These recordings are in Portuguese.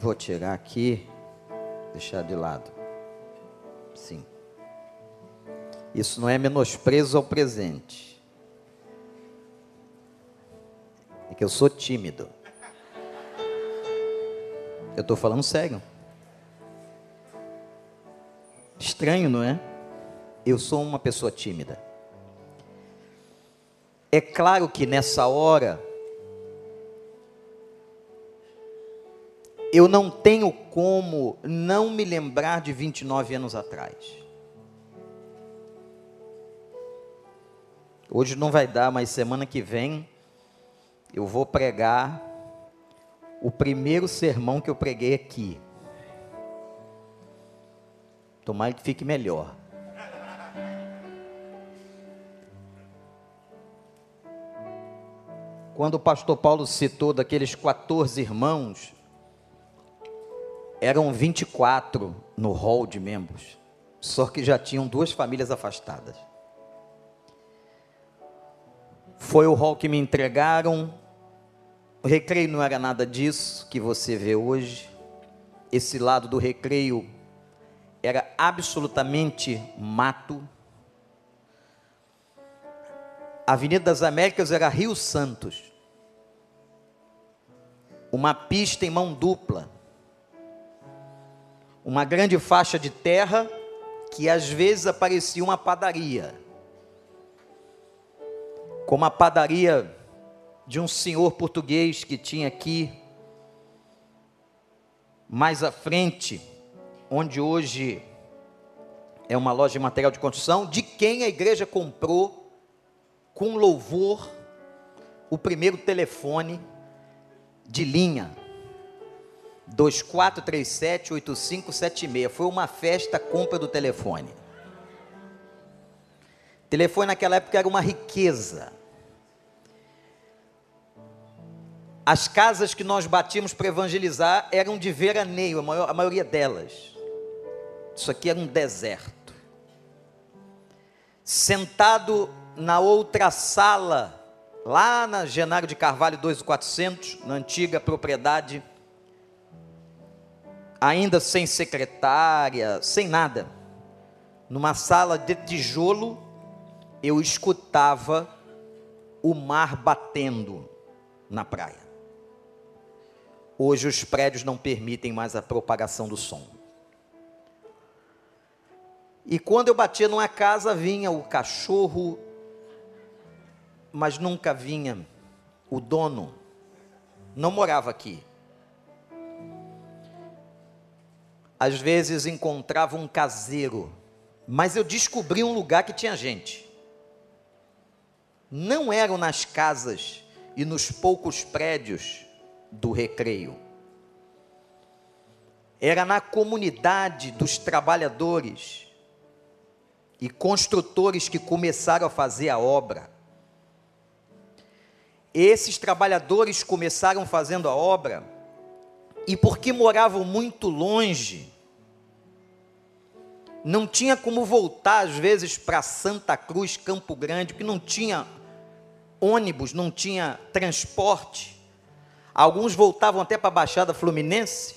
Vou tirar aqui, deixar de lado. Sim. Isso não é menosprezo ao presente. É que eu sou tímido. Eu estou falando sério. Estranho, não é? Eu sou uma pessoa tímida. É claro que nessa hora eu não tenho como não me lembrar de 29 anos atrás. Hoje não vai dar, mas semana que vem eu vou pregar o primeiro sermão que eu preguei aqui. Tomara que fique melhor. Quando o pastor Paulo citou daqueles 14 irmãos, eram 24 no hall de membros, só que já tinham duas famílias afastadas. Foi o hall que me entregaram. O recreio não era nada disso que você vê hoje. Esse lado do recreio era absolutamente mato. A Avenida das Américas era Rio Santos. Uma pista em mão dupla uma grande faixa de terra que às vezes aparecia uma padaria. Como a padaria de um senhor português que tinha aqui, mais à frente, onde hoje é uma loja de material de construção, de quem a igreja comprou com louvor o primeiro telefone de linha 2437-8576. Foi uma festa compra do telefone. Telefone naquela época era uma riqueza. As casas que nós batíamos para evangelizar eram de veraneio, a, maior, a maioria delas. Isso aqui era um deserto. Sentado na outra sala, lá na Genário de Carvalho 2400, na antiga propriedade ainda sem secretária, sem nada, numa sala de tijolo, eu escutava o mar batendo na praia. Hoje os prédios não permitem mais a propagação do som. E quando eu batia numa casa, vinha o cachorro, mas nunca vinha o dono. Não morava aqui. Às vezes encontrava um caseiro, mas eu descobri um lugar que tinha gente. Não eram nas casas e nos poucos prédios do recreio. Era na comunidade dos trabalhadores e construtores que começaram a fazer a obra. Esses trabalhadores começaram fazendo a obra e porque moravam muito longe, não tinha como voltar às vezes para Santa Cruz, Campo Grande, porque não tinha ônibus, não tinha transporte. Alguns voltavam até para a Baixada Fluminense.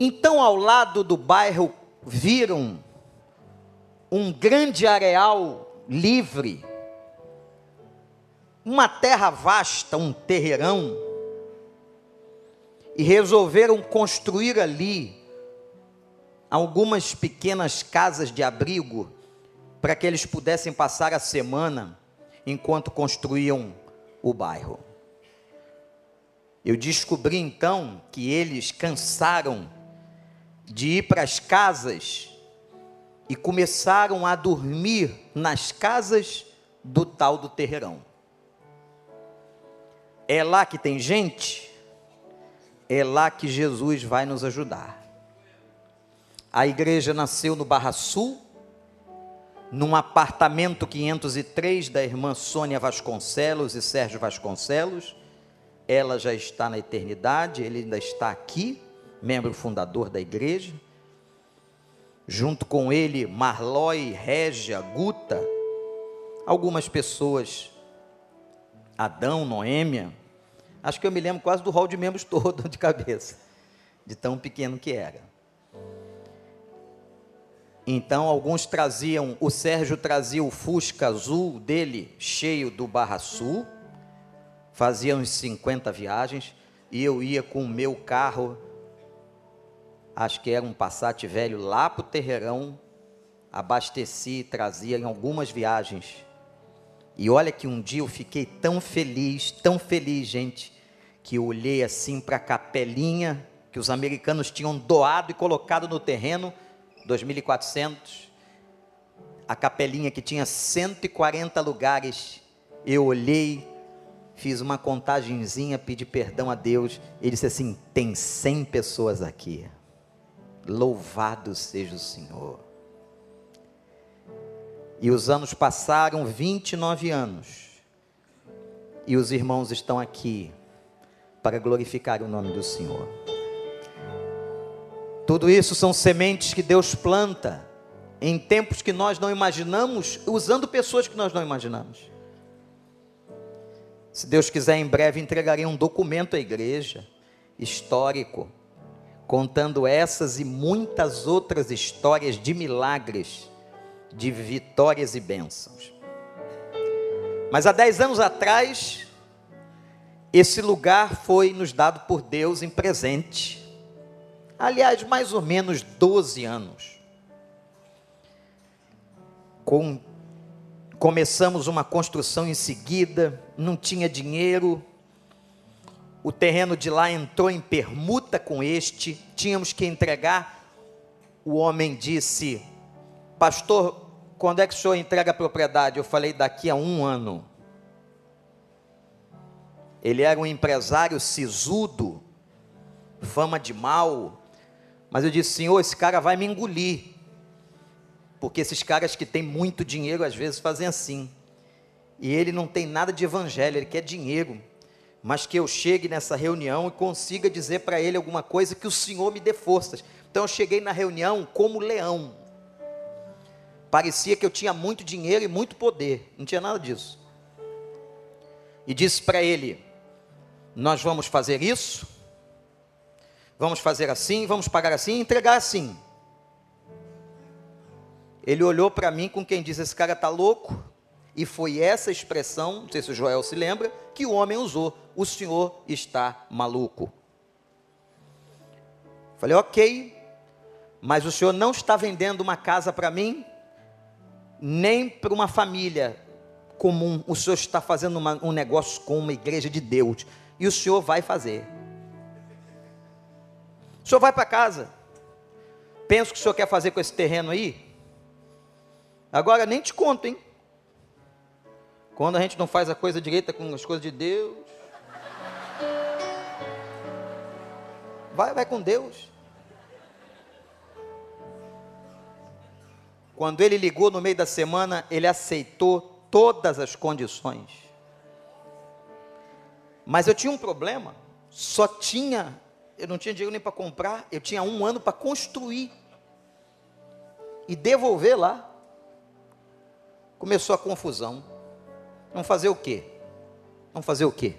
Então, ao lado do bairro, viram um grande areal livre, uma terra vasta, um terreirão e resolveram construir ali algumas pequenas casas de abrigo para que eles pudessem passar a semana enquanto construíam o bairro. Eu descobri então que eles cansaram de ir para as casas e começaram a dormir nas casas do tal do terreirão. É lá que tem gente é lá que Jesus vai nos ajudar. A igreja nasceu no Barra Sul, num apartamento 503 da irmã Sônia Vasconcelos e Sérgio Vasconcelos. Ela já está na eternidade, ele ainda está aqui, membro fundador da igreja. Junto com ele, Marlói, Régia, Guta, algumas pessoas, Adão, Noêmia, Acho que eu me lembro quase do hall de membros todo de cabeça. de tão pequeno que era. Então alguns traziam, o Sérgio trazia o Fusca azul dele, cheio do Barra Sul, fazia uns 50 viagens, e eu ia com o meu carro, acho que era um Passat velho, lá para o Terreirão, abasteci trazia em algumas viagens. E olha que um dia eu fiquei tão feliz, tão feliz, gente, que eu olhei assim para a capelinha que os americanos tinham doado e colocado no terreno, 2.400. A capelinha que tinha 140 lugares. Eu olhei, fiz uma contagenzinha, pedi perdão a Deus. Ele disse assim: tem 100 pessoas aqui. Louvado seja o Senhor. E os anos passaram 29 anos. E os irmãos estão aqui para glorificar o nome do Senhor. Tudo isso são sementes que Deus planta em tempos que nós não imaginamos, usando pessoas que nós não imaginamos. Se Deus quiser, em breve entregarei um documento à igreja, histórico, contando essas e muitas outras histórias de milagres, de vitórias e bênçãos. Mas há dez anos atrás, esse lugar foi nos dado por Deus em presente. Aliás, mais ou menos 12 anos. Com, começamos uma construção em seguida, não tinha dinheiro. O terreno de lá entrou em permuta com este, tínhamos que entregar. O homem disse: Pastor, quando é que o senhor entrega a propriedade? Eu falei: Daqui a um ano. Ele era um empresário sisudo, fama de mal, mas eu disse: Senhor, esse cara vai me engolir. Porque esses caras que têm muito dinheiro às vezes fazem assim. E ele não tem nada de evangelho, ele quer dinheiro. Mas que eu chegue nessa reunião e consiga dizer para ele alguma coisa que o Senhor me dê forças. Então eu cheguei na reunião como leão. Parecia que eu tinha muito dinheiro e muito poder. Não tinha nada disso. E disse para ele: nós vamos fazer isso, vamos fazer assim, vamos pagar assim entregar assim. Ele olhou para mim com quem diz: Esse cara está louco. E foi essa expressão, não sei se o Joel se lembra, que o homem usou: O senhor está maluco. Falei, ok, mas o senhor não está vendendo uma casa para mim, nem para uma família comum. O senhor está fazendo uma, um negócio com uma igreja de Deus e o senhor vai fazer. O senhor vai para casa. Pensa o que o senhor quer fazer com esse terreno aí? Agora nem te conto, hein? Quando a gente não faz a coisa direita com as coisas de Deus. Vai, vai com Deus. Quando ele ligou no meio da semana, ele aceitou todas as condições. Mas eu tinha um problema, só tinha, eu não tinha dinheiro nem para comprar, eu tinha um ano para construir e devolver lá. Começou a confusão. Vamos fazer o quê? Vamos fazer o quê?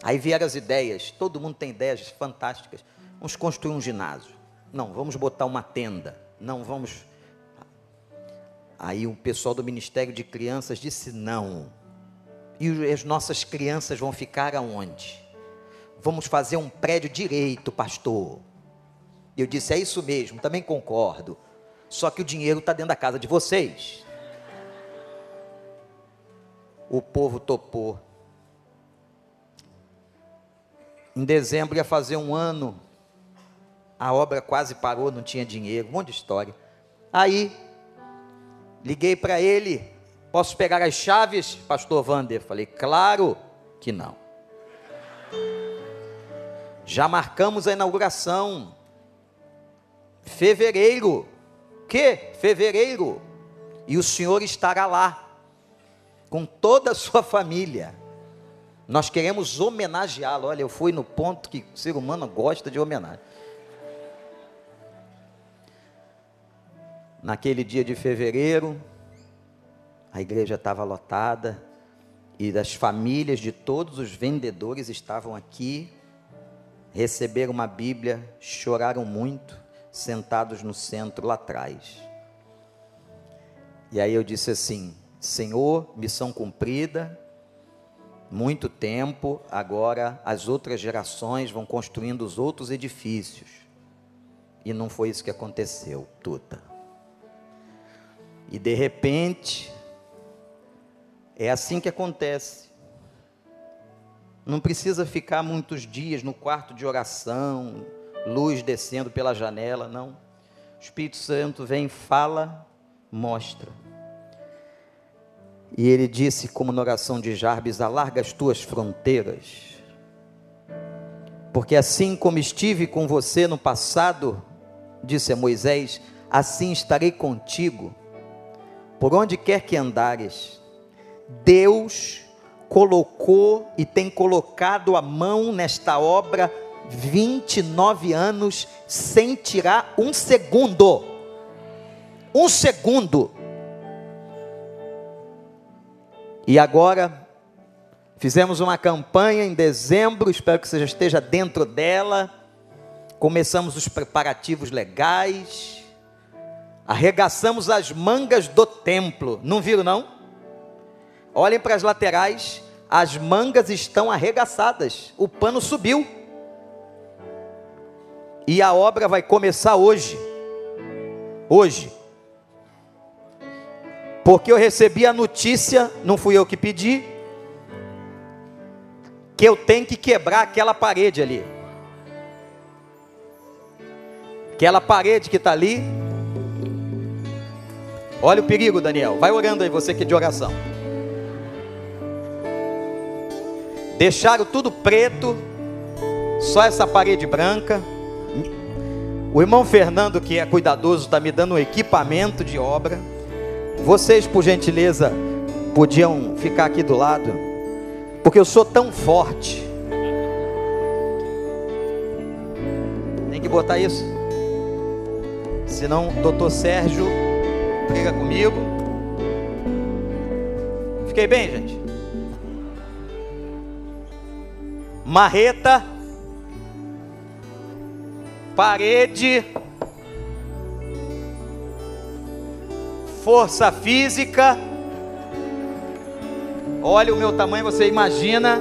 Aí vieram as ideias, todo mundo tem ideias fantásticas. Vamos construir um ginásio. Não, vamos botar uma tenda. Não, vamos. Aí o pessoal do Ministério de Crianças disse: não, e as nossas crianças vão ficar aonde? Vamos fazer um prédio direito, pastor. Eu disse: é isso mesmo, também concordo. Só que o dinheiro está dentro da casa de vocês. O povo topou. Em dezembro ia fazer um ano. A obra quase parou, não tinha dinheiro, um monte de história. Aí, liguei para ele, Posso pegar as chaves, pastor Vander? Falei, claro que não. Já marcamos a inauguração. Fevereiro. Que? Fevereiro. E o senhor estará lá. Com toda a sua família. Nós queremos homenageá-lo. Olha, eu fui no ponto que o ser humano gosta de homenagem. Naquele dia de fevereiro, a igreja estava lotada e as famílias de todos os vendedores estavam aqui. receberam uma Bíblia, choraram muito, sentados no centro lá atrás. E aí eu disse assim: Senhor, missão cumprida, muito tempo, agora as outras gerações vão construindo os outros edifícios. E não foi isso que aconteceu, Tuta. E de repente, é assim que acontece. Não precisa ficar muitos dias no quarto de oração, luz descendo pela janela, não. O Espírito Santo vem, fala, mostra. E ele disse, como na oração de Jarbes: alarga as tuas fronteiras, porque assim como estive com você no passado, disse a Moisés, assim estarei contigo, por onde quer que andares. Deus colocou e tem colocado a mão nesta obra 29 anos sem tirar um segundo. Um segundo. E agora, fizemos uma campanha em dezembro, espero que você já esteja dentro dela. Começamos os preparativos legais, arregaçamos as mangas do templo, não viram não? Olhem para as laterais, as mangas estão arregaçadas, o pano subiu. E a obra vai começar hoje. Hoje porque eu recebi a notícia, não fui eu que pedi, que eu tenho que quebrar aquela parede ali. Aquela parede que está ali. Olha o perigo, Daniel. Vai orando aí, você que é de oração. Deixaram tudo preto, só essa parede branca. O irmão Fernando, que é cuidadoso, está me dando um equipamento de obra. Vocês, por gentileza, podiam ficar aqui do lado, porque eu sou tão forte. Tem que botar isso. Senão, doutor Sérgio briga comigo. Fiquei bem, gente? Marreta, parede. força física. Olha o meu tamanho, você imagina.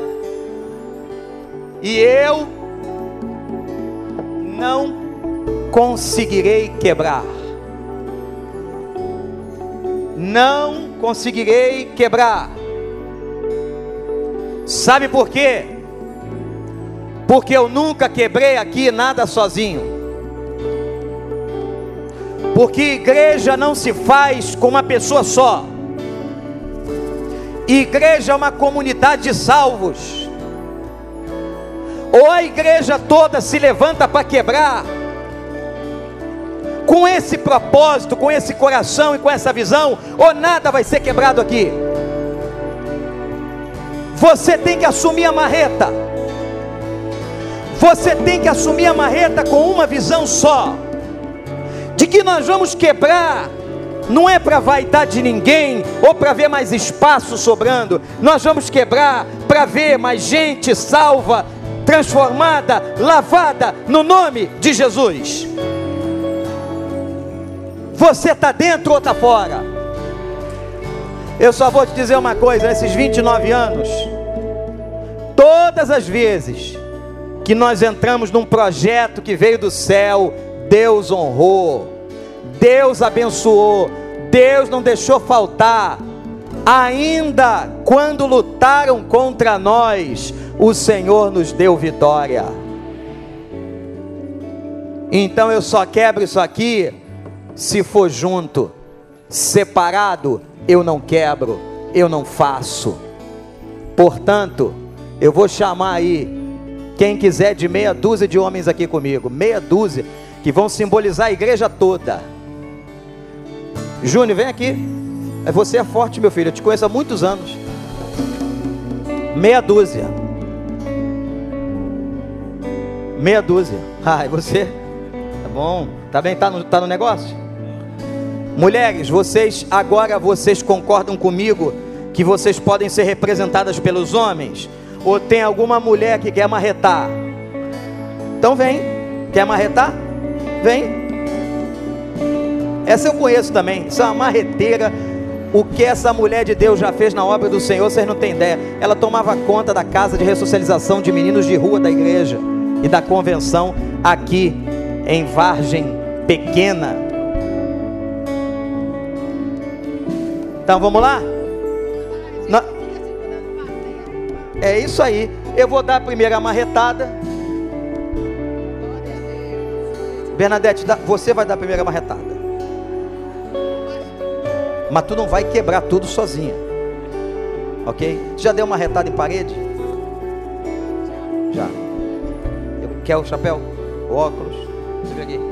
E eu não conseguirei quebrar. Não conseguirei quebrar. Sabe por quê? Porque eu nunca quebrei aqui nada sozinho. Porque igreja não se faz com uma pessoa só. Igreja é uma comunidade de salvos. Ou a igreja toda se levanta para quebrar, com esse propósito, com esse coração e com essa visão, ou nada vai ser quebrado aqui. Você tem que assumir a marreta. Você tem que assumir a marreta com uma visão só de que nós vamos quebrar, não é para vaidade de ninguém ou para ver mais espaço sobrando, nós vamos quebrar para ver mais gente salva, transformada, lavada no nome de Jesus. Você está dentro ou está fora? Eu só vou te dizer uma coisa: nesses 29 anos, todas as vezes que nós entramos num projeto que veio do céu, Deus honrou, Deus abençoou, Deus não deixou faltar. Ainda quando lutaram contra nós, o Senhor nos deu vitória. Então eu só quebro isso aqui se for junto, separado, eu não quebro, eu não faço. Portanto, eu vou chamar aí quem quiser de meia dúzia de homens aqui comigo, meia dúzia que vão simbolizar a igreja toda. Júnior, vem aqui. É, você é forte, meu filho. Eu te conheço há muitos anos. Meia dúzia. Meia dúzia. Ah, e você? Tá bom. Tá bem? Tá no, tá no negócio? Mulheres, vocês agora vocês concordam comigo que vocês podem ser representadas pelos homens? Ou tem alguma mulher que quer marretar? Então vem. Quer marretar? Vem. Essa eu conheço também. Isso é uma marreteira. O que essa mulher de Deus já fez na obra do Senhor, vocês não têm ideia. Ela tomava conta da casa de ressocialização de meninos de rua da igreja e da convenção aqui em Vargem Pequena. Então vamos lá? É isso aí. Eu vou dar a primeira marretada. Bernadette, você vai dar a primeira marretada. Mas tu não vai quebrar tudo sozinha. Ok? Já deu uma retada em parede? Já. Quer o chapéu? O óculos? Você vê aqui.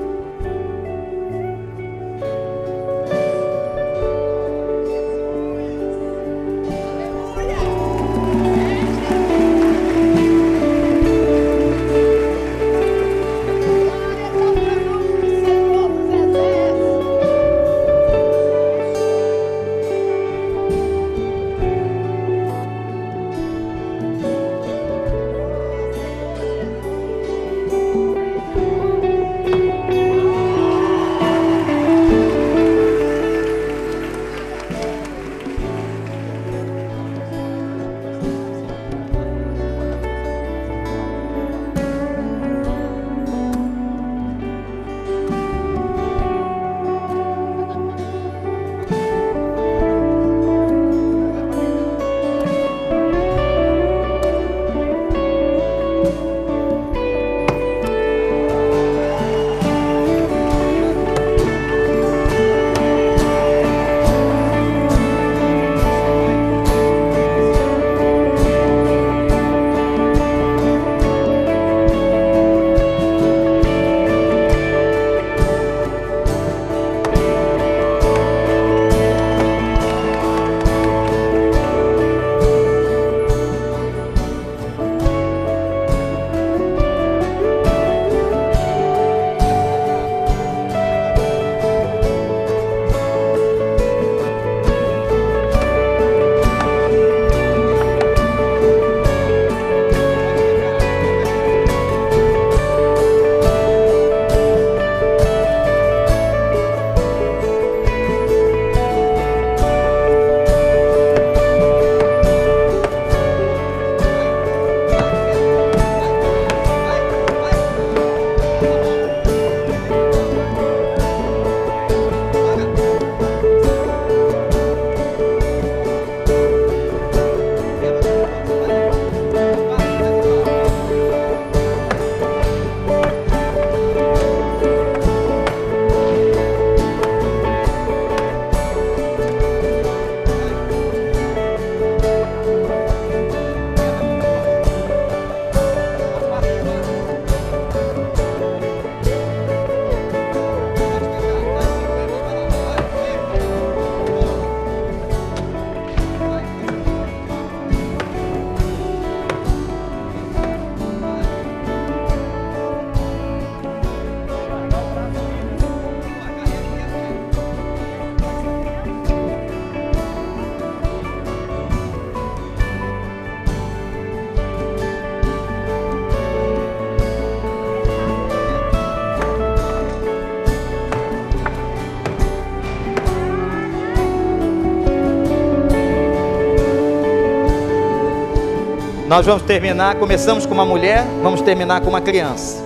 Nós vamos terminar, começamos com uma mulher, vamos terminar com uma criança.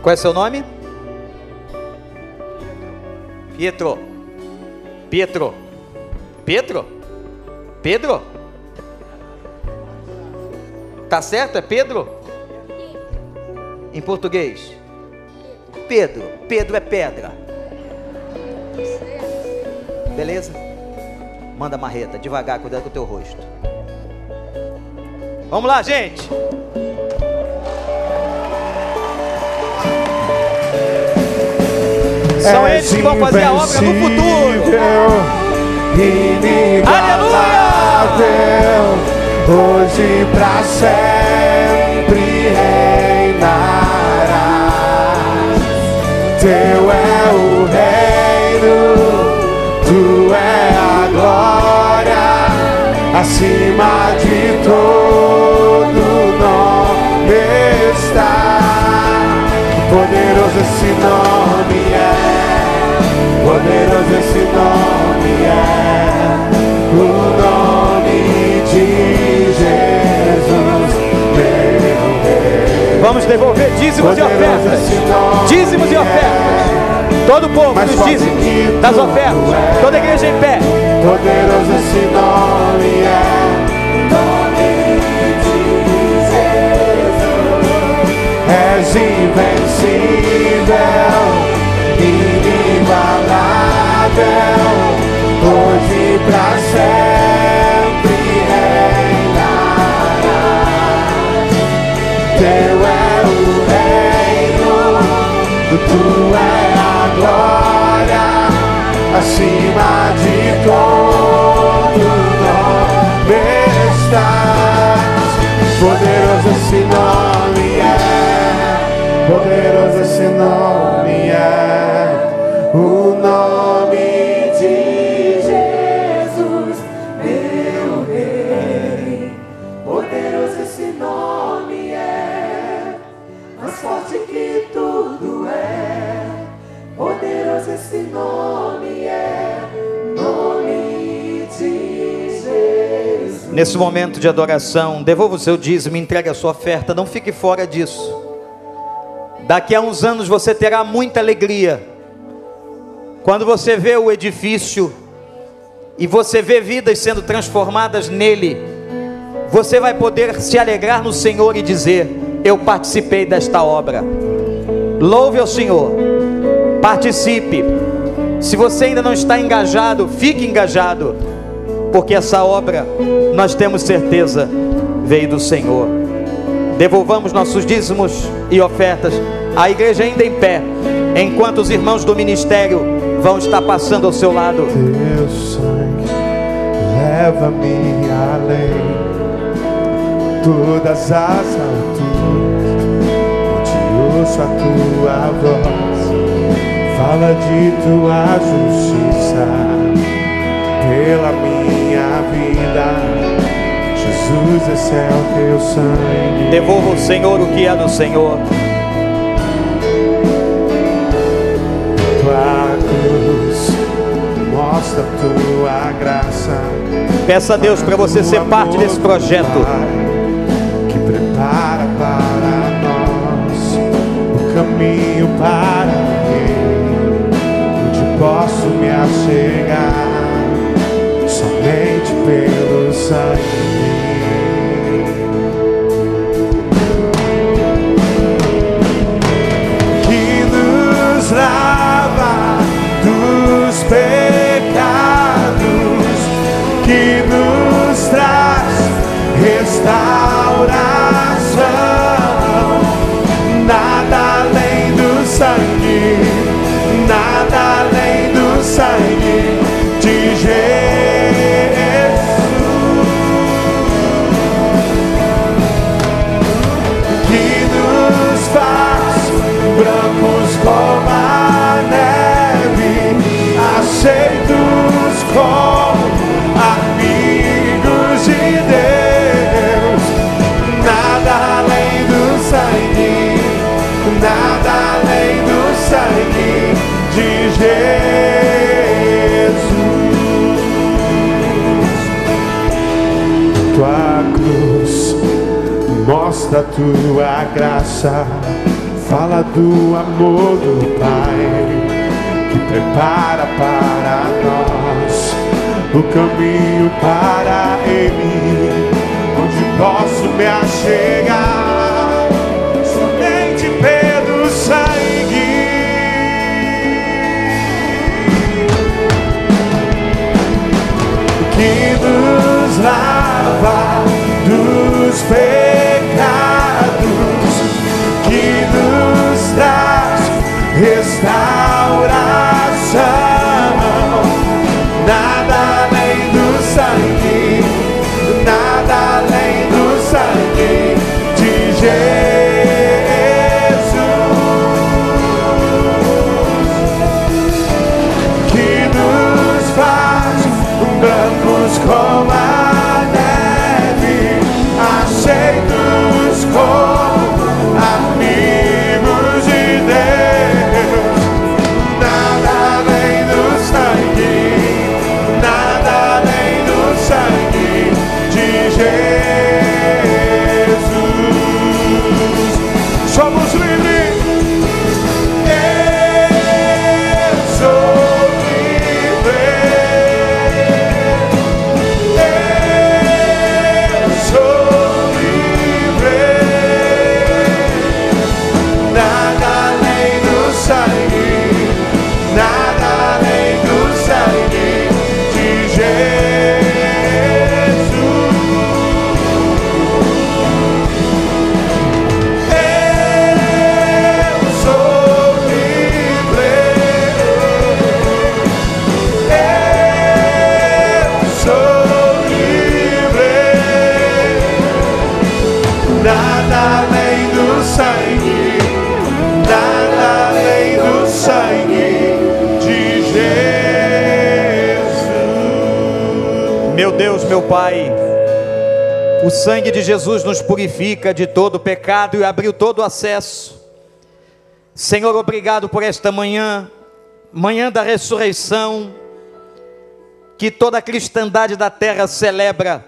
Qual é seu nome? Pietro. Pietro. Pedro? Pedro? Tá certo? É Pedro? Em português? Pedro. Pedro é pedra. Beleza? Manda marreta, devagar, cuidado com o teu rosto. Vamos lá, gente. São eles que vão fazer a obra no futuro. Aleluia! Hoje para sempre reinará. Teu é acima de todo está esse nome é, poderoso esse nome é, o nome de Jesus, meu Rei. Vamos devolver dízimos e Poderoso ofertas. nome Dízimos e é. Todo o povo forte dízimos, que das ofertas. é. Toda igreja em pé. Poderoso esse nome é. És invencível, inigualável, hoje pra sempre acima de todo nome estás. Poderoso esse nome é, poderoso esse nome é, o Nesse momento de adoração, devolva o seu dízimo, entregue a sua oferta, não fique fora disso. Daqui a uns anos você terá muita alegria. Quando você vê o edifício e você vê vidas sendo transformadas nele, você vai poder se alegrar no Senhor e dizer: Eu participei desta obra. Louve ao Senhor, participe. Se você ainda não está engajado, fique engajado, porque essa obra, nós temos certeza, veio do Senhor. Devolvamos nossos dízimos e ofertas. A igreja ainda em pé, enquanto os irmãos do ministério vão estar passando ao seu lado. Teu sangue leva-me além todas as alturas, onde ouço a tua voz, fala de tua justiça esse é o teu sangue. Devolva ao Senhor o que é do Senhor. tua cruz mostra tua graça. Peça a Deus para você ser parte desse projeto. que prepara para nós o caminho para mim, onde posso me achegar somente pelo sangue. Cruz. Mostra tua graça, fala do amor do Pai, que prepara para nós o caminho para Ele, onde posso me achegar? Somente pelo sangue. que nos lava dos pecados, que nos traz restauração. Nada além do sangue, sangue de Jesus nos purifica de todo pecado e abriu todo acesso. Senhor, obrigado por esta manhã, manhã da ressurreição, que toda a cristandade da terra celebra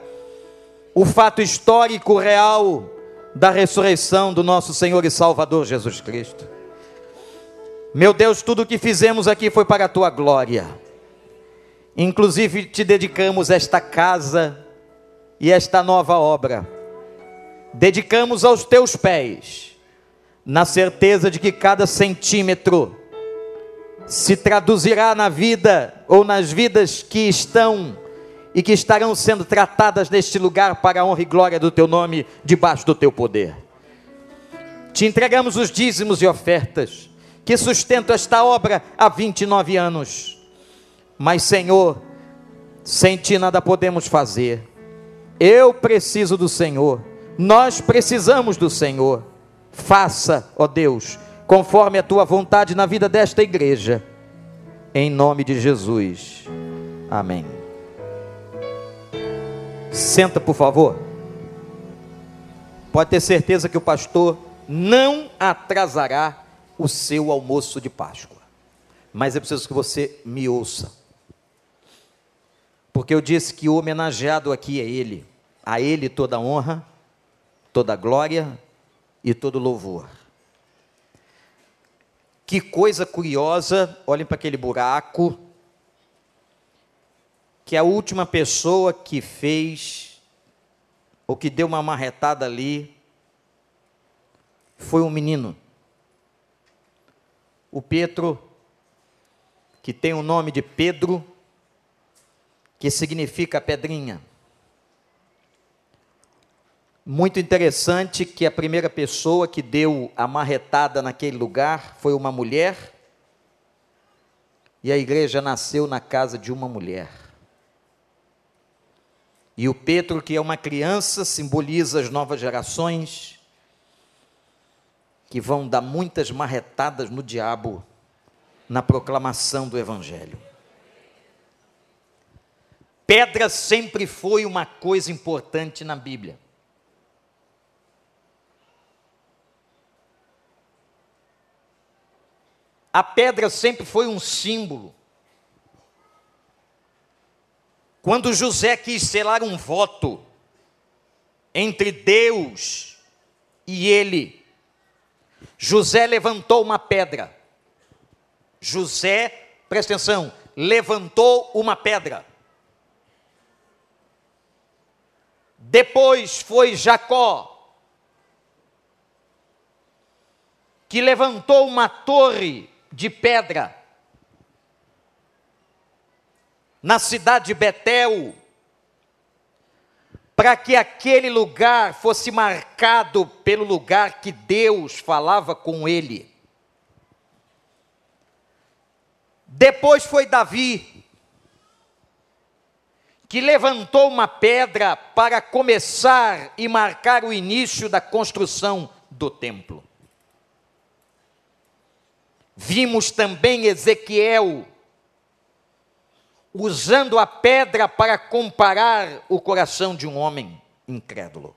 o fato histórico real da ressurreição do nosso Senhor e Salvador Jesus Cristo. Meu Deus, tudo o que fizemos aqui foi para a tua glória. Inclusive te dedicamos esta casa e esta nova obra. Dedicamos aos teus pés, na certeza de que cada centímetro se traduzirá na vida ou nas vidas que estão e que estarão sendo tratadas neste lugar para a honra e glória do teu nome, debaixo do teu poder. Te entregamos os dízimos e ofertas que sustentam esta obra há 29 anos. Mas, Senhor, sem ti nada podemos fazer. Eu preciso do Senhor, nós precisamos do Senhor. Faça, ó Deus, conforme a tua vontade na vida desta igreja. Em nome de Jesus. Amém. Senta, por favor. Pode ter certeza que o pastor não atrasará o seu almoço de Páscoa. Mas é preciso que você me ouça. Porque eu disse que o homenageado aqui é ele. A ele toda honra, toda glória e todo louvor. Que coisa curiosa, olhem para aquele buraco, que a última pessoa que fez, ou que deu uma marretada ali, foi um menino. O Pedro, que tem o nome de Pedro, que significa pedrinha. Muito interessante que a primeira pessoa que deu a marretada naquele lugar foi uma mulher, e a igreja nasceu na casa de uma mulher. E o Pedro, que é uma criança, simboliza as novas gerações, que vão dar muitas marretadas no diabo na proclamação do Evangelho. Pedra sempre foi uma coisa importante na Bíblia. A pedra sempre foi um símbolo. Quando José quis selar um voto entre Deus e ele, José levantou uma pedra. José, presta atenção, levantou uma pedra. Depois foi Jacó, que levantou uma torre de pedra. Na cidade de Betel, para que aquele lugar fosse marcado pelo lugar que Deus falava com ele. Depois foi Davi, que levantou uma pedra para começar e marcar o início da construção do templo. Vimos também Ezequiel usando a pedra para comparar o coração de um homem incrédulo.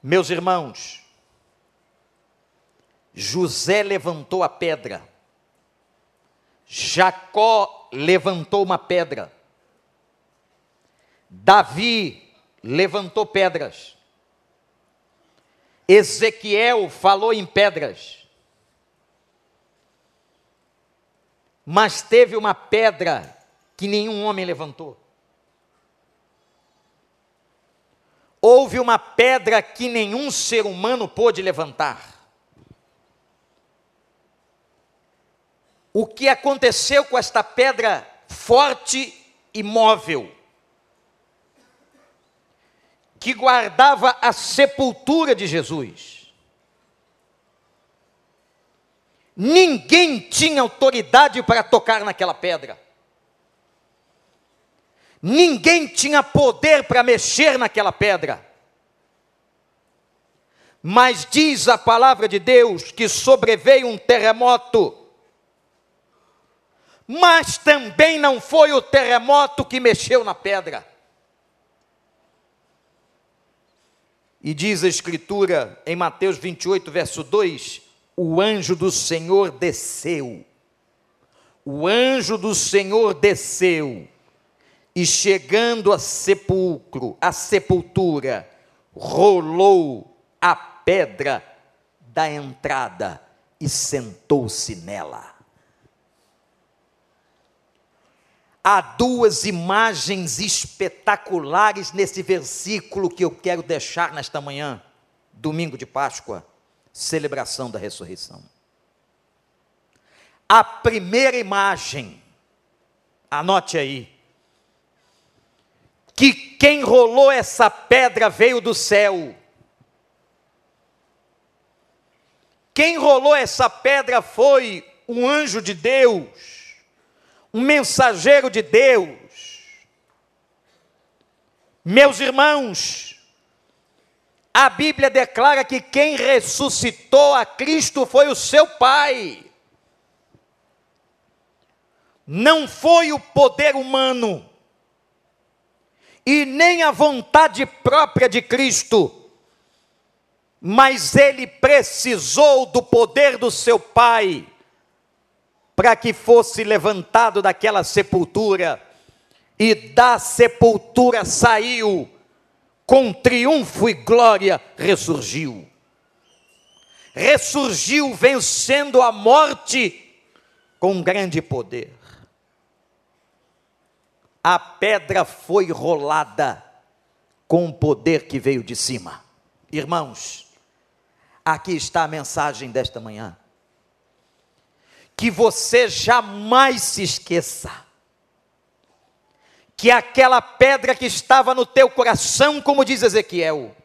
Meus irmãos, José levantou a pedra, Jacó levantou uma pedra, Davi levantou pedras, Ezequiel falou em pedras. Mas teve uma pedra que nenhum homem levantou. Houve uma pedra que nenhum ser humano pôde levantar. O que aconteceu com esta pedra forte e móvel? que guardava a sepultura de Jesus. Ninguém tinha autoridade para tocar naquela pedra. Ninguém tinha poder para mexer naquela pedra. Mas diz a palavra de Deus que sobreveio um terremoto. Mas também não foi o terremoto que mexeu na pedra. E diz a Escritura em Mateus 28, verso 2: O anjo do Senhor desceu. O anjo do Senhor desceu e chegando a sepulcro, a sepultura, rolou a pedra da entrada e sentou-se nela. Há duas imagens espetaculares nesse versículo que eu quero deixar nesta manhã, domingo de Páscoa, celebração da ressurreição. A primeira imagem, anote aí, que quem rolou essa pedra veio do céu. Quem rolou essa pedra foi um anjo de Deus, um mensageiro de Deus. Meus irmãos, a Bíblia declara que quem ressuscitou a Cristo foi o seu Pai. Não foi o poder humano e nem a vontade própria de Cristo, mas ele precisou do poder do seu Pai para que fosse levantado daquela sepultura, e da sepultura saiu, com triunfo e glória ressurgiu. Ressurgiu vencendo a morte com grande poder a pedra foi rolada com o poder que veio de cima. Irmãos, aqui está a mensagem desta manhã. Que você jamais se esqueça que aquela pedra que estava no teu coração, como diz Ezequiel,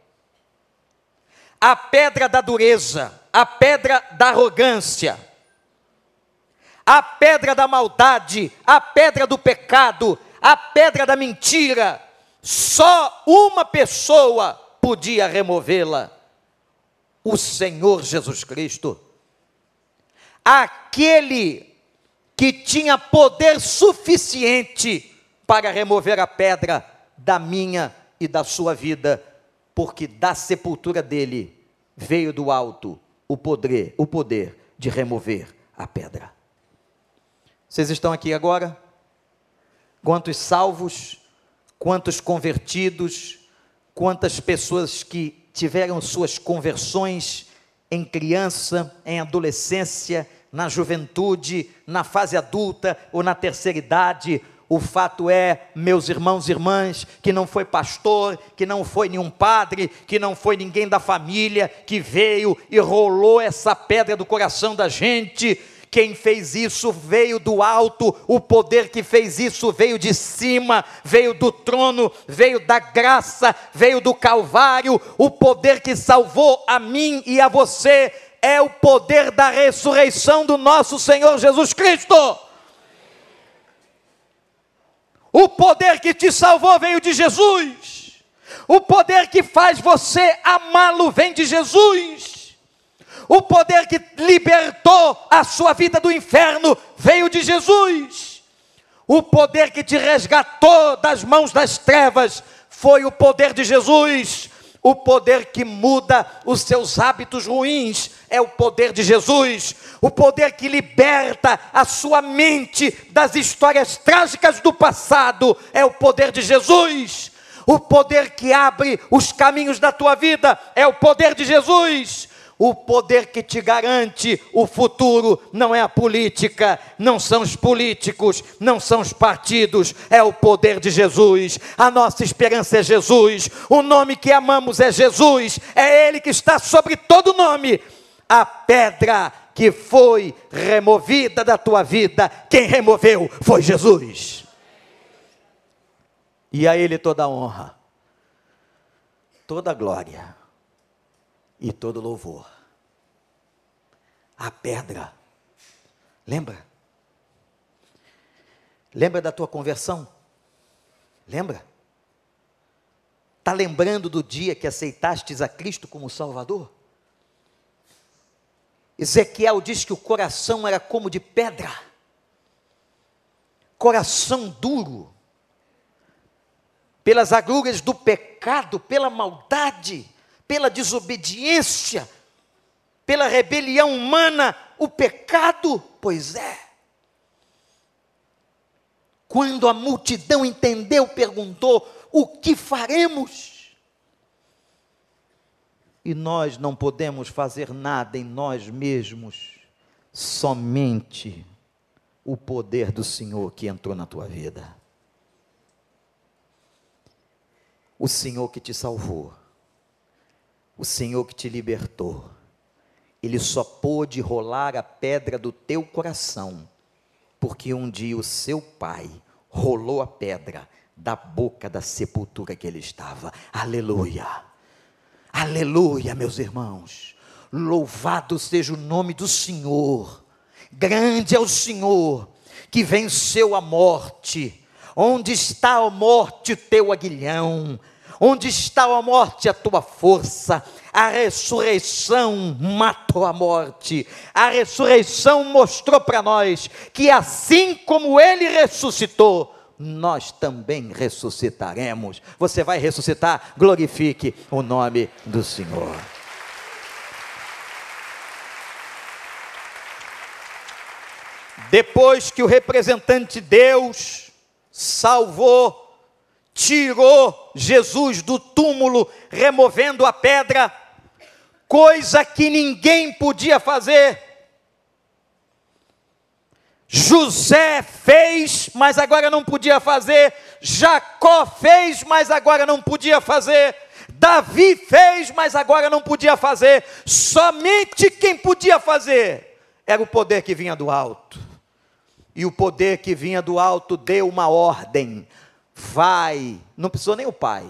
a pedra da dureza, a pedra da arrogância, a pedra da maldade, a pedra do pecado, a pedra da mentira, só uma pessoa podia removê-la: o Senhor Jesus Cristo. Aquele que tinha poder suficiente para remover a pedra da minha e da sua vida, porque da sepultura dele veio do alto o poder, o poder de remover a pedra. Vocês estão aqui agora? quantos salvos, quantos convertidos, quantas pessoas que tiveram suas conversões em criança, em adolescência, na juventude, na fase adulta ou na terceira idade. O fato é, meus irmãos e irmãs, que não foi pastor, que não foi nenhum padre, que não foi ninguém da família que veio e rolou essa pedra do coração da gente quem fez isso veio do alto, o poder que fez isso veio de cima, veio do trono, veio da graça, veio do Calvário. O poder que salvou a mim e a você é o poder da ressurreição do nosso Senhor Jesus Cristo. O poder que te salvou veio de Jesus. O poder que faz você amá-lo vem de Jesus. O poder que libertou a sua vida do inferno veio de Jesus. O poder que te resgatou das mãos das trevas foi o poder de Jesus. O poder que muda os seus hábitos ruins é o poder de Jesus. O poder que liberta a sua mente das histórias trágicas do passado é o poder de Jesus. O poder que abre os caminhos da tua vida é o poder de Jesus. O poder que te garante o futuro não é a política, não são os políticos, não são os partidos, é o poder de Jesus. A nossa esperança é Jesus, o nome que amamos é Jesus, é Ele que está sobre todo nome. A pedra que foi removida da tua vida, quem removeu foi Jesus. E a Ele toda a honra, toda a glória e todo louvor. A pedra. Lembra? Lembra da tua conversão? Lembra? Está lembrando do dia que aceitastes a Cristo como Salvador? Ezequiel diz que o coração era como de pedra, coração duro, pelas agruras do pecado, pela maldade, pela desobediência, pela rebelião humana, o pecado, pois é. Quando a multidão entendeu, perguntou: o que faremos? E nós não podemos fazer nada em nós mesmos, somente o poder do Senhor que entrou na tua vida. O Senhor que te salvou, o Senhor que te libertou, Ele só pôde rolar a pedra do teu coração, porque um dia o seu pai rolou a pedra da boca da sepultura que ele estava. Aleluia. Aleluia, meus irmãos. Louvado seja o nome do Senhor. Grande é o Senhor que venceu a morte. Onde está a morte, o teu aguilhão? Onde está a morte, a tua força? A ressurreição matou a morte. A ressurreição mostrou para nós que assim como ele ressuscitou, nós também ressuscitaremos. Você vai ressuscitar? Glorifique o nome do Senhor. Depois que o representante de Deus salvou tirou Jesus do túmulo, removendo a pedra, coisa que ninguém podia fazer. José fez, mas agora não podia fazer. Jacó fez, mas agora não podia fazer. Davi fez, mas agora não podia fazer. Somente quem podia fazer era o poder que vinha do alto. E o poder que vinha do alto deu uma ordem: vai. Não precisou nem o pai,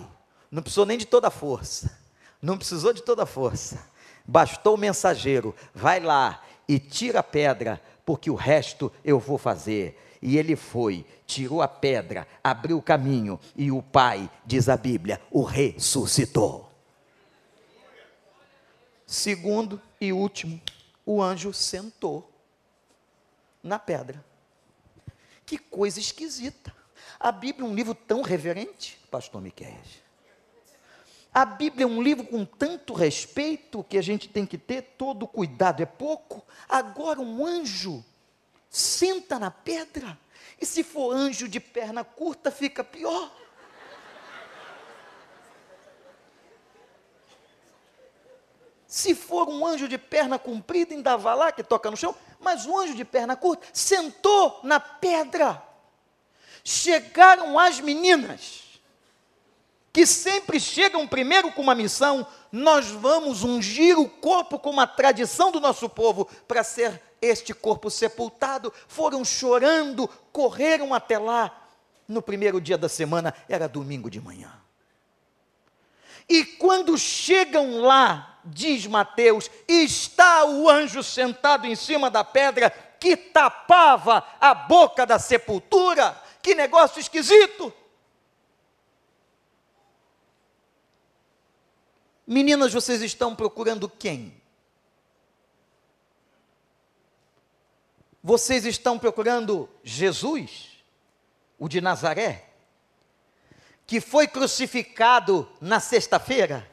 não precisou nem de toda a força, não precisou de toda a força. Bastou o mensageiro: vai lá e tira a pedra, porque o resto eu vou fazer. E ele foi, tirou a pedra, abriu o caminho, e o pai, diz a Bíblia, o ressuscitou. Segundo e último, o anjo sentou na pedra. Que coisa esquisita. A Bíblia é um livro tão reverente, pastor Miqueias. A Bíblia é um livro com tanto respeito que a gente tem que ter todo cuidado, é pouco. Agora um anjo senta na pedra, e se for anjo de perna curta, fica pior. Se for um anjo de perna comprida, ainda vai lá que toca no chão, mas o anjo de perna curta sentou na pedra. Chegaram as meninas que sempre chegam primeiro com uma missão, nós vamos ungir o corpo com uma tradição do nosso povo para ser este corpo sepultado. Foram chorando, correram até lá. No primeiro dia da semana, era domingo de manhã. E quando chegam lá, diz Mateus, está o anjo sentado em cima da pedra que tapava a boca da sepultura. Que negócio esquisito! Meninas, vocês estão procurando quem? Vocês estão procurando Jesus, o de Nazaré, que foi crucificado na sexta-feira,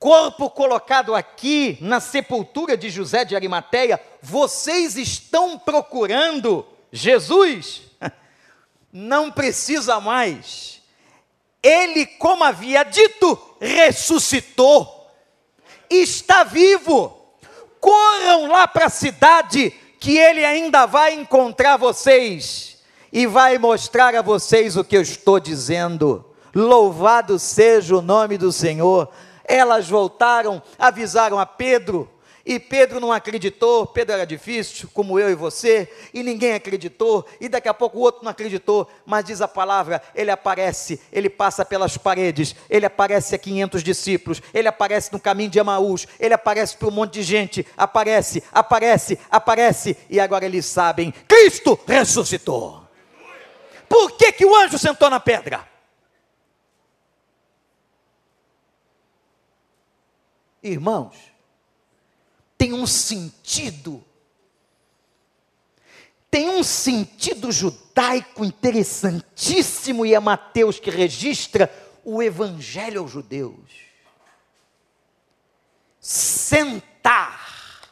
corpo colocado aqui na sepultura de José de Arimateia. Vocês estão procurando Jesus? Não precisa mais ele, como havia dito, ressuscitou, está vivo. Corram lá para a cidade, que ele ainda vai encontrar vocês e vai mostrar a vocês o que eu estou dizendo. Louvado seja o nome do Senhor. Elas voltaram, avisaram a Pedro, e Pedro não acreditou, Pedro era difícil, como eu e você, e ninguém acreditou, e daqui a pouco o outro não acreditou, mas diz a palavra, ele aparece, ele passa pelas paredes, ele aparece a 500 discípulos, ele aparece no caminho de Emaús, ele aparece para um monte de gente, aparece, aparece, aparece, e agora eles sabem, Cristo ressuscitou. Por que, que o anjo sentou na pedra? Irmãos, tem um sentido. Tem um sentido judaico interessantíssimo e é Mateus que registra o evangelho aos judeus. Sentar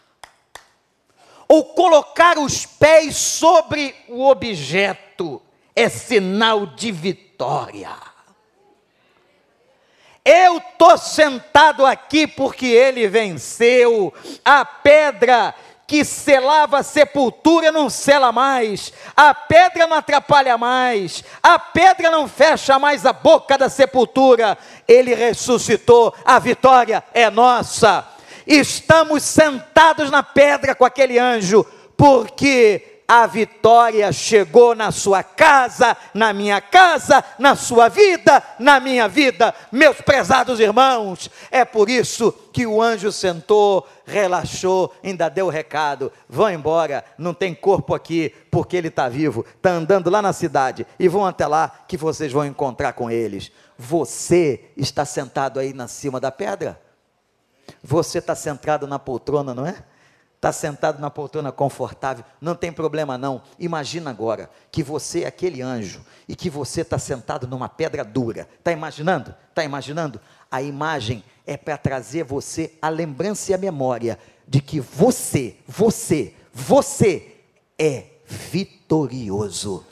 ou colocar os pés sobre o objeto é sinal de vitória. Eu estou sentado aqui porque ele venceu. A pedra que selava a sepultura não sela mais, a pedra não atrapalha mais, a pedra não fecha mais a boca da sepultura. Ele ressuscitou, a vitória é nossa. Estamos sentados na pedra com aquele anjo, porque a vitória chegou na sua casa, na minha casa, na sua vida, na minha vida, meus prezados irmãos. É por isso que o anjo sentou, relaxou, ainda deu o recado: vão embora, não tem corpo aqui, porque ele está vivo, está andando lá na cidade, e vão até lá que vocês vão encontrar com eles. Você está sentado aí na cima da pedra? Você está centrado na poltrona, não é? Está sentado na poltrona confortável, não tem problema não. Imagina agora que você é aquele anjo e que você está sentado numa pedra dura. Está imaginando? Está imaginando? A imagem é para trazer você a lembrança e a memória de que você, você, você é vitorioso.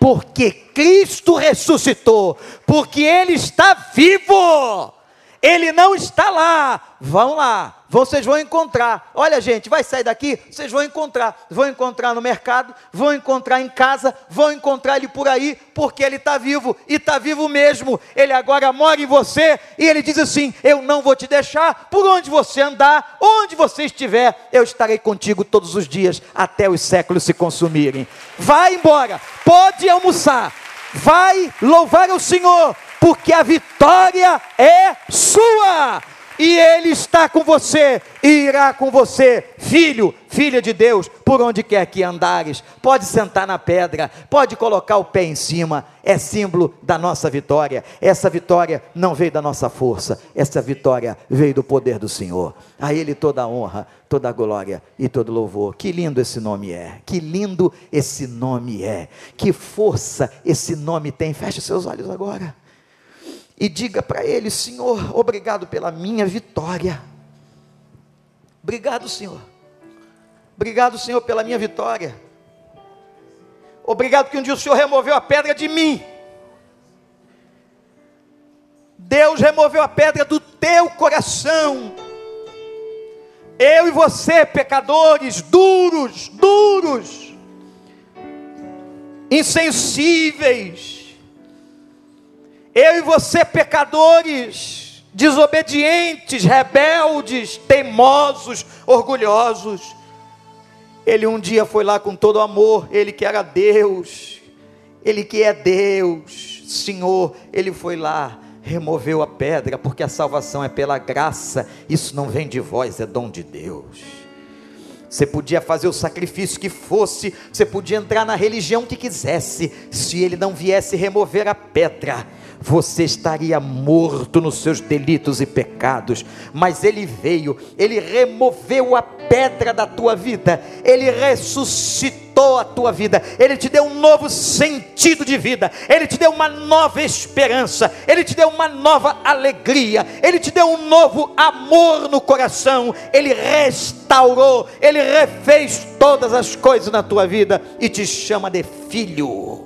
Porque Cristo ressuscitou, porque Ele está vivo. Ele não está lá. Vão lá, vocês vão encontrar. Olha, gente, vai sair daqui, vocês vão encontrar. Vão encontrar no mercado, vão encontrar em casa, vão encontrar ele por aí, porque ele está vivo e está vivo mesmo. Ele agora mora em você e ele diz assim: Eu não vou te deixar, por onde você andar, onde você estiver, eu estarei contigo todos os dias, até os séculos se consumirem. Vai embora, pode almoçar, vai louvar o Senhor, porque a vitória é sua e Ele está com você e irá com você, filho, filha de Deus, por onde quer que andares. Pode sentar na pedra, pode colocar o pé em cima, é símbolo da nossa vitória. Essa vitória não veio da nossa força, essa vitória veio do poder do Senhor. A Ele toda a honra, toda a glória e todo louvor. Que lindo esse nome é, que lindo esse nome é, que força esse nome tem. Feche seus olhos agora e diga para ele: Senhor, obrigado pela minha vitória. Obrigado, Senhor. Obrigado, Senhor, pela minha vitória. Obrigado que um dia o Senhor removeu a pedra de mim. Deus removeu a pedra do teu coração. Eu e você, pecadores, duros, duros, insensíveis, eu e você, pecadores, desobedientes, rebeldes, teimosos, orgulhosos. Ele um dia foi lá com todo amor, ele que era Deus, ele que é Deus, Senhor, ele foi lá, removeu a pedra, porque a salvação é pela graça, isso não vem de vós, é dom de Deus. Você podia fazer o sacrifício que fosse, você podia entrar na religião que quisesse, se ele não viesse remover a pedra, você estaria morto nos seus delitos e pecados, mas Ele veio, Ele removeu a pedra da tua vida, Ele ressuscitou a tua vida, Ele te deu um novo sentido de vida, Ele te deu uma nova esperança, Ele te deu uma nova alegria, Ele te deu um novo amor no coração, Ele restaurou, Ele refez todas as coisas na tua vida e te chama de filho,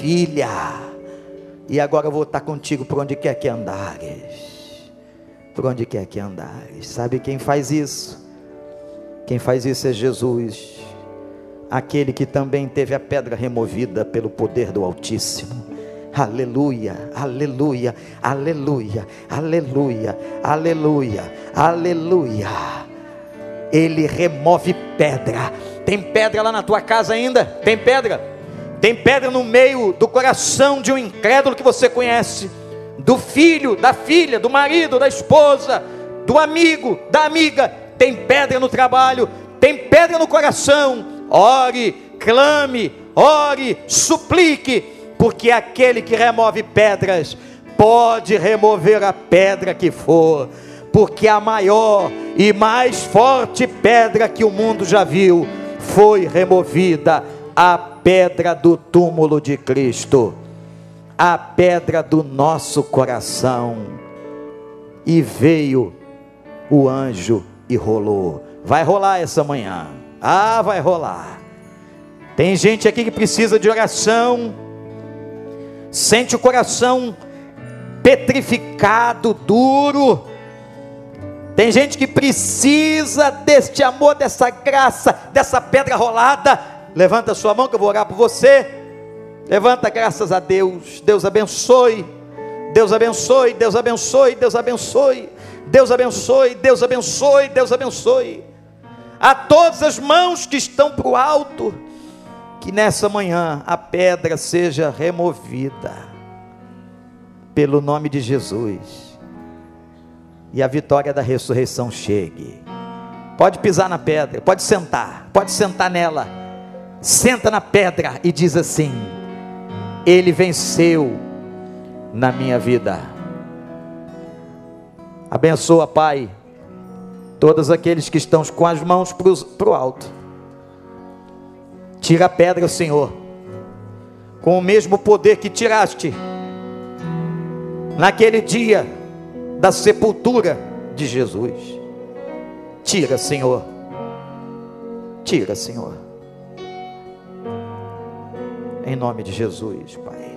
filha e agora vou estar contigo por onde quer que andares. Por onde quer que andares. Sabe quem faz isso? Quem faz isso é Jesus, aquele que também teve a pedra removida pelo poder do Altíssimo. Aleluia, aleluia, aleluia, aleluia, aleluia, aleluia. Ele remove pedra. Tem pedra lá na tua casa ainda? Tem pedra? Tem pedra no meio do coração de um incrédulo que você conhece, do filho, da filha, do marido, da esposa, do amigo, da amiga. Tem pedra no trabalho, tem pedra no coração. Ore, clame, ore, suplique, porque aquele que remove pedras pode remover a pedra que for, porque a maior e mais forte pedra que o mundo já viu foi removida a pedra do túmulo de Cristo, a pedra do nosso coração, e veio o anjo e rolou. Vai rolar essa manhã. Ah, vai rolar. Tem gente aqui que precisa de oração, sente o coração petrificado, duro. Tem gente que precisa deste amor, dessa graça, dessa pedra rolada. Levanta sua mão que eu vou orar por você. Levanta, graças a Deus. Deus abençoe. Deus abençoe, Deus abençoe, Deus abençoe. Deus abençoe, Deus abençoe, Deus abençoe. A todas as mãos que estão para o alto, que nessa manhã a pedra seja removida, pelo nome de Jesus, e a vitória da ressurreição chegue. Pode pisar na pedra, pode sentar, pode sentar nela, senta na pedra e diz assim: Ele venceu na minha vida. Abençoa, Pai, todos aqueles que estão com as mãos para o alto. Tira a pedra, Senhor, com o mesmo poder que tiraste naquele dia da sepultura de Jesus. Tira, Senhor. Tira, Senhor. Em nome de Jesus, Pai.